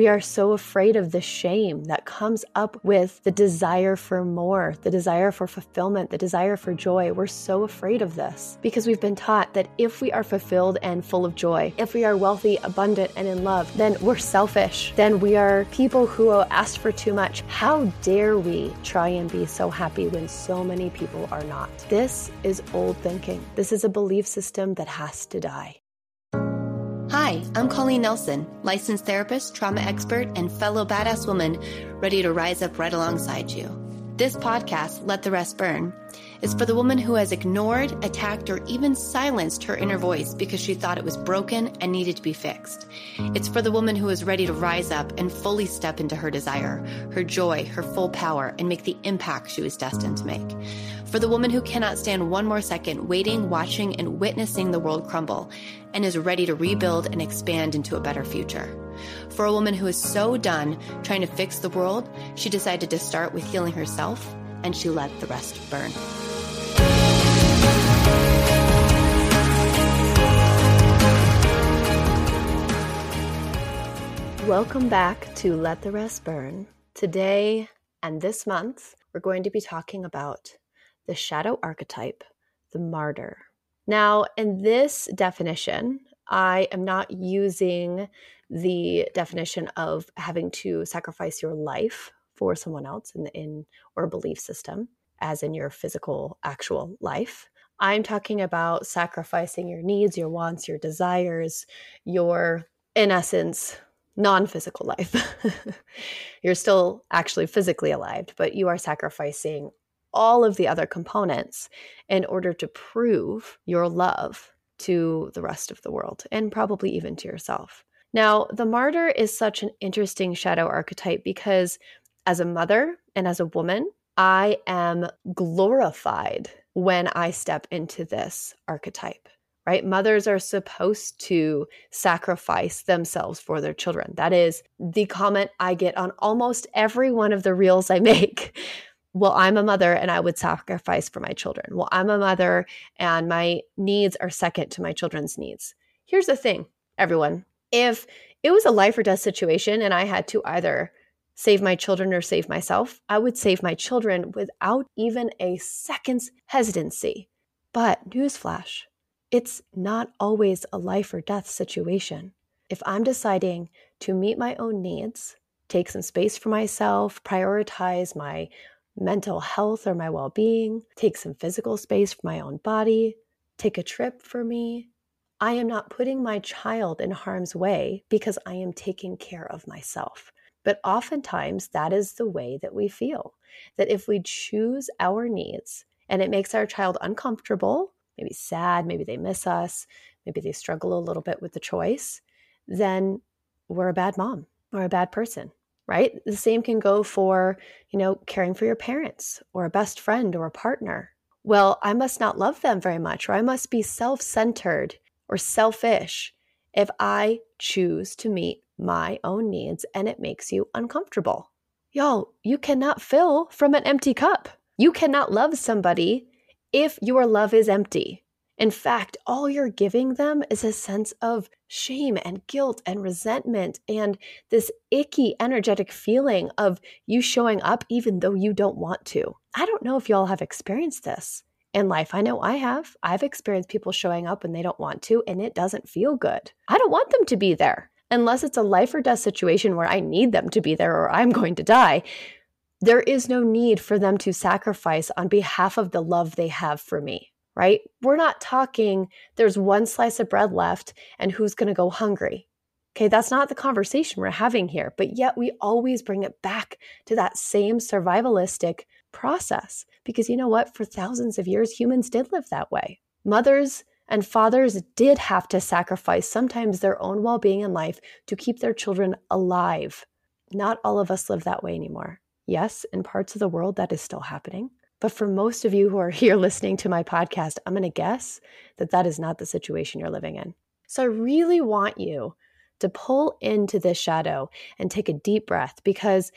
We are so afraid of the shame that comes up with the desire for more, the desire for fulfillment, the desire for joy. We're so afraid of this because we've been taught that if we are fulfilled and full of joy, if we are wealthy, abundant, and in love, then we're selfish. Then we are people who ask for too much. How dare we try and be so happy when so many people are not? This is old thinking. This is a belief system that has to die. Hi, I'm Colleen Nelson, licensed therapist, trauma expert, and fellow badass woman ready to rise up right alongside you. This podcast, Let the Rest Burn, is for the woman who has ignored, attacked, or even silenced her inner voice because she thought it was broken and needed to be fixed. It's for the woman who is ready to rise up and fully step into her desire, her joy, her full power, and make the impact she was destined to make. For the woman who cannot stand one more second waiting, watching, and witnessing the world crumble and is ready to rebuild and expand into a better future. For a woman who is so done trying to fix the world, she decided to start with healing herself and she let the rest burn. Welcome back to Let the Rest Burn. Today and this month, we're going to be talking about the shadow archetype, the martyr. Now, in this definition, I am not using the definition of having to sacrifice your life for someone else in, the, in or belief system, as in your physical, actual life. I'm talking about sacrificing your needs, your wants, your desires, your, in essence, non physical life. You're still actually physically alive, but you are sacrificing all of the other components in order to prove your love to the rest of the world and probably even to yourself. Now, the martyr is such an interesting shadow archetype because as a mother and as a woman, I am glorified when I step into this archetype, right? Mothers are supposed to sacrifice themselves for their children. That is the comment I get on almost every one of the reels I make well, I'm a mother and I would sacrifice for my children. Well, I'm a mother and my needs are second to my children's needs. Here's the thing, everyone. If it was a life or death situation and I had to either save my children or save myself, I would save my children without even a second's hesitancy. But, newsflash, it's not always a life or death situation. If I'm deciding to meet my own needs, take some space for myself, prioritize my mental health or my well being, take some physical space for my own body, take a trip for me. I am not putting my child in harm's way because I am taking care of myself. But oftentimes, that is the way that we feel. That if we choose our needs and it makes our child uncomfortable, maybe sad, maybe they miss us, maybe they struggle a little bit with the choice, then we're a bad mom or a bad person right? The same can go for, you know, caring for your parents or a best friend or a partner. Well, I must not love them very much, or I must be self centered or selfish if I choose to meet my own needs and it makes you uncomfortable. Y'all, you cannot fill from an empty cup. You cannot love somebody if your love is empty. In fact, all you're giving them is a sense of shame and guilt and resentment and this icky, energetic feeling of you showing up even though you don't want to. I don't know if y'all have experienced this in life. I know I have. I've experienced people showing up when they don't want to, and it doesn't feel good. I don't want them to be there unless it's a life or death situation where I need them to be there or I'm going to die. There is no need for them to sacrifice on behalf of the love they have for me right? We're not talking there's one slice of bread left and who's going to go hungry. Okay, that's not the conversation we're having here, but yet we always bring it back to that same survivalistic process because you know what? For thousands of years, humans did live that way. Mothers and fathers did have to sacrifice sometimes their own well being in life to keep their children alive. Not all of us live that way anymore. Yes, in parts of the world, that is still happening. But for most of you who are here listening to my podcast, I'm going to guess that that is not the situation you're living in. So I really want you to pull into this shadow and take a deep breath because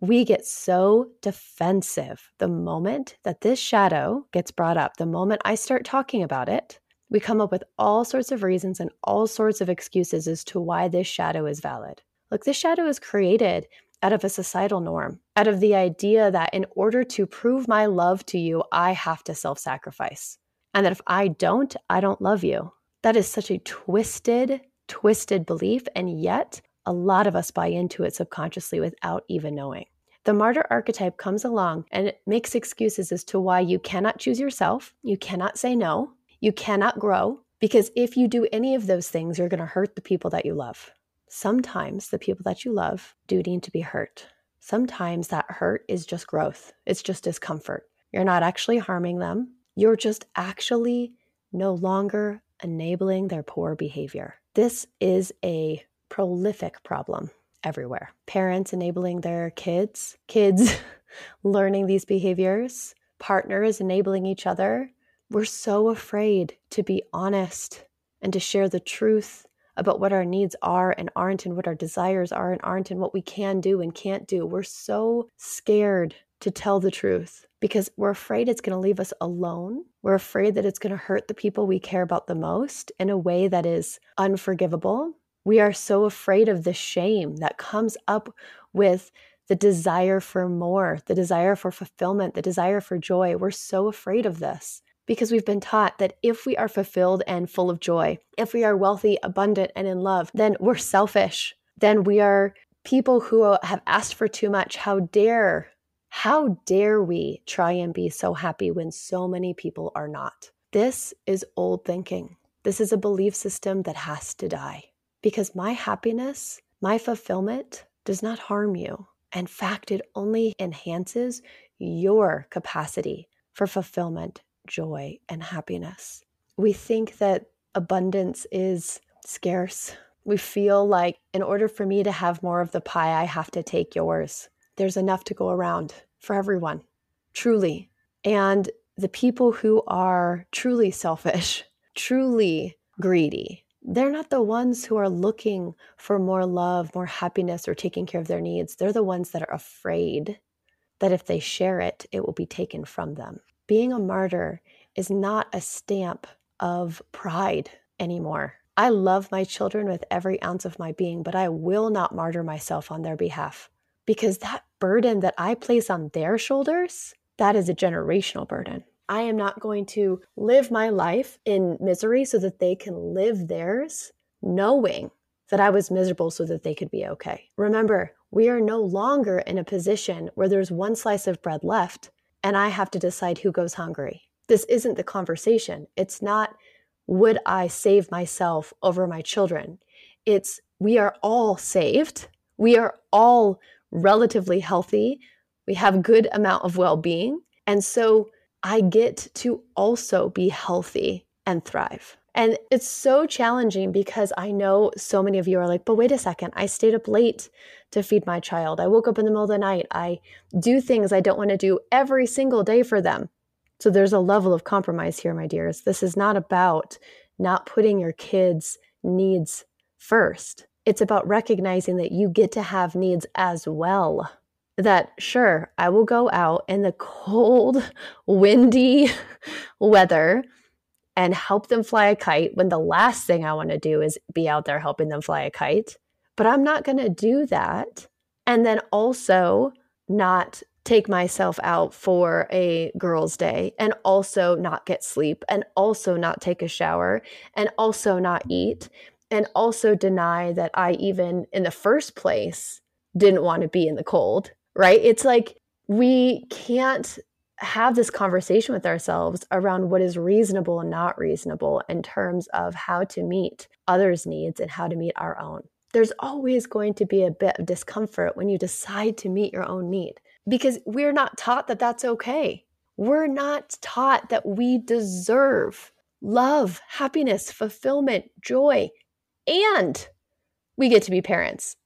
we get so defensive the moment that this shadow gets brought up. The moment I start talking about it, we come up with all sorts of reasons and all sorts of excuses as to why this shadow is valid. Look, this shadow is created out of a societal norm, out of the idea that in order to prove my love to you, I have to self sacrifice. And that if I don't, I don't love you. That is such a twisted, twisted belief. And yet, a lot of us buy into it subconsciously without even knowing. The martyr archetype comes along and it makes excuses as to why you cannot choose yourself, you cannot say no, you cannot grow, because if you do any of those things, you're going to hurt the people that you love. Sometimes the people that you love do need to be hurt. Sometimes that hurt is just growth, it's just discomfort. You're not actually harming them, you're just actually no longer enabling their poor behavior. This is a prolific problem everywhere. Parents enabling their kids, kids learning these behaviors, partners enabling each other. We're so afraid to be honest and to share the truth about what our needs are and aren't, and what our desires are and aren't, and what we can do and can't do. We're so scared to tell the truth because we're afraid it's going to leave us alone. We're afraid that it's going to hurt the people we care about the most in a way that is unforgivable we are so afraid of the shame that comes up with the desire for more, the desire for fulfillment, the desire for joy. We're so afraid of this because we've been taught that if we are fulfilled and full of joy, if we are wealthy, abundant, and in love, then we're selfish. Then we are people who have asked for too much. How dare, how dare we try and be so happy when so many people are not? This is old thinking. This is a belief system that has to die because my happiness, my fulfillment does not harm you. In fact, it only enhances your capacity for fulfillment, joy, and happiness. We think that abundance is scarce. We feel like in order for me to have more of the pie, I have to take yours. There's enough to go around for everyone, truly. And the people who are truly selfish, truly greedy, they're not the ones who are looking for more love, more happiness, or taking care of their needs. They're the ones that are afraid that if they share it, it will be taken from them. Being a martyr is not a stamp of pride anymore. I love my children with every ounce of my being, but I will not martyr myself on their behalf because that burden that I place on their shoulders, that is a generational burden. I am not going to live my life in misery so that they can live theirs, knowing that I was miserable so that they could be okay. Remember, we are no longer in a position where there's one slice of bread left and I have to decide who goes hungry. This isn't the conversation. It's not, would I save myself over my children? It's, we are all saved. We are all relatively healthy. We have good amount of well-being. And so I get to also be healthy and thrive. And it's so challenging because I know so many of you are like, but wait a second, I stayed up late to feed my child. I woke up in the middle of the night. I do things I don't want to do every single day for them. So there's a level of compromise here, my dears. This is not about not putting your kids' needs first. It's about recognizing that you get to have needs as well that sure, I will go out in the cold, windy weather and help them fly a kite when the last thing I want to do is be out there helping them fly a kite. But I'm not going to do that. And then also not take myself out for a girls' day and also not get sleep and also not take a shower and also not eat and also deny that I even in the first place didn't want to be in the cold right? It's like we can't have this conversation with ourselves around what is reasonable and not reasonable in terms of how to meet others' needs and how to meet our own. There's always going to be a bit of discomfort when you decide to meet your own need because we're not taught that that's okay. We're not taught that we deserve love, happiness, fulfillment, joy, and we get to be parents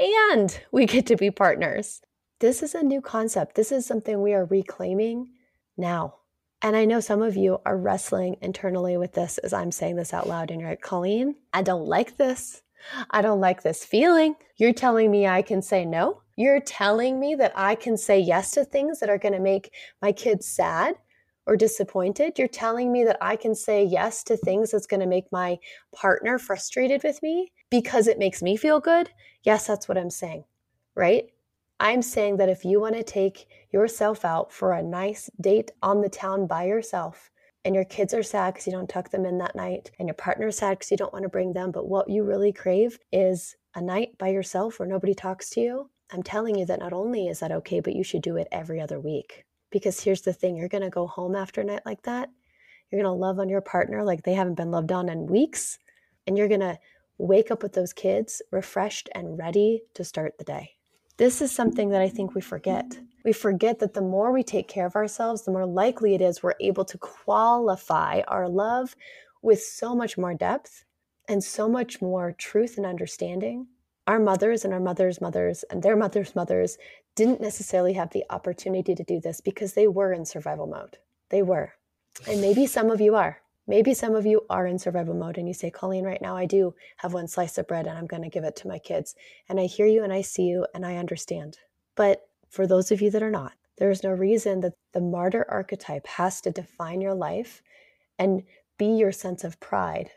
and we get to be partners this is a new concept. This is something we are reclaiming now. And I know some of you are wrestling internally with this as I'm saying this out loud. And you're like, Colleen, I don't like this. I don't like this feeling. You're telling me I can say no. You're telling me that I can say yes to things that are going to make my kids sad or disappointed. You're telling me that I can say yes to things that's going to make my partner frustrated with me because it makes me feel good. Yes, that's what I'm saying, right? I'm saying that if you want to take yourself out for a nice date on the town by yourself, and your kids are sad because you don't tuck them in that night, and your partner's sad because you don't want to bring them, but what you really crave is a night by yourself where nobody talks to you, I'm telling you that not only is that okay, but you should do it every other week. Because here's the thing you're going to go home after a night like that. You're going to love on your partner like they haven't been loved on in weeks. And you're going to wake up with those kids refreshed and ready to start the day. This is something that I think we forget. We forget that the more we take care of ourselves, the more likely it is we're able to qualify our love with so much more depth and so much more truth and understanding. Our mothers and our mothers' mothers and their mothers' mothers didn't necessarily have the opportunity to do this because they were in survival mode. They were. And maybe some of you are. Maybe some of you are in survival mode and you say, Colleen, right now I do have one slice of bread and I'm going to give it to my kids. And I hear you and I see you and I understand. But for those of you that are not, there is no reason that the martyr archetype has to define your life and be your sense of pride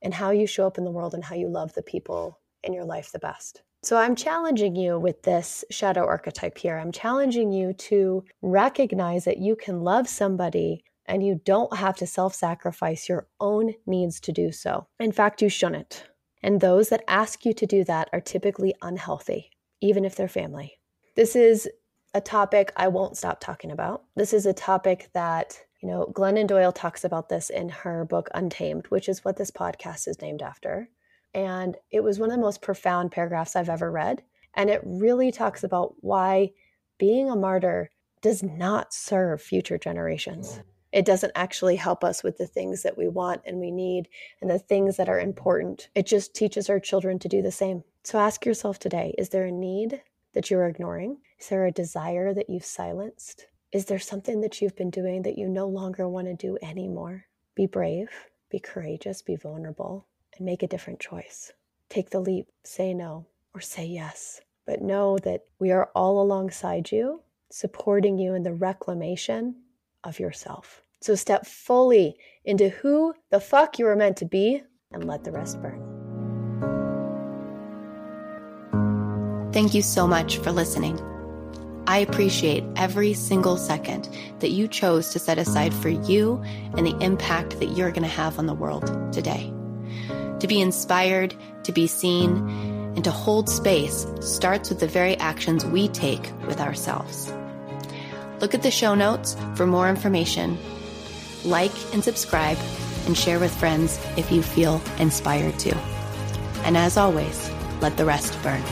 and how you show up in the world and how you love the people in your life the best. So I'm challenging you with this shadow archetype here. I'm challenging you to recognize that you can love somebody and you don't have to self sacrifice your own needs to do so. In fact, you shouldn't. And those that ask you to do that are typically unhealthy, even if they're family. This is a topic I won't stop talking about. This is a topic that you know, Glennon Doyle talks about this in her book Untamed, which is what this podcast is named after. And it was one of the most profound paragraphs I've ever read. And it really talks about why being a martyr does not serve future generations. It doesn't actually help us with the things that we want and we need and the things that are important. It just teaches our children to do the same. So ask yourself today is there a need that you're ignoring? Is there a desire that you've silenced? Is there something that you've been doing that you no longer want to do anymore? Be brave, be courageous, be vulnerable, and make a different choice. Take the leap, say no, or say yes. But know that we are all alongside you, supporting you in the reclamation of yourself. So step fully into who the fuck you are meant to be and let the rest burn. Thank you so much for listening. I appreciate every single second that you chose to set aside for you and the impact that you're going to have on the world today. To be inspired, to be seen, and to hold space starts with the very actions we take with ourselves. Look at the show notes for more information. Like and subscribe, and share with friends if you feel inspired to. And as always, let the rest burn.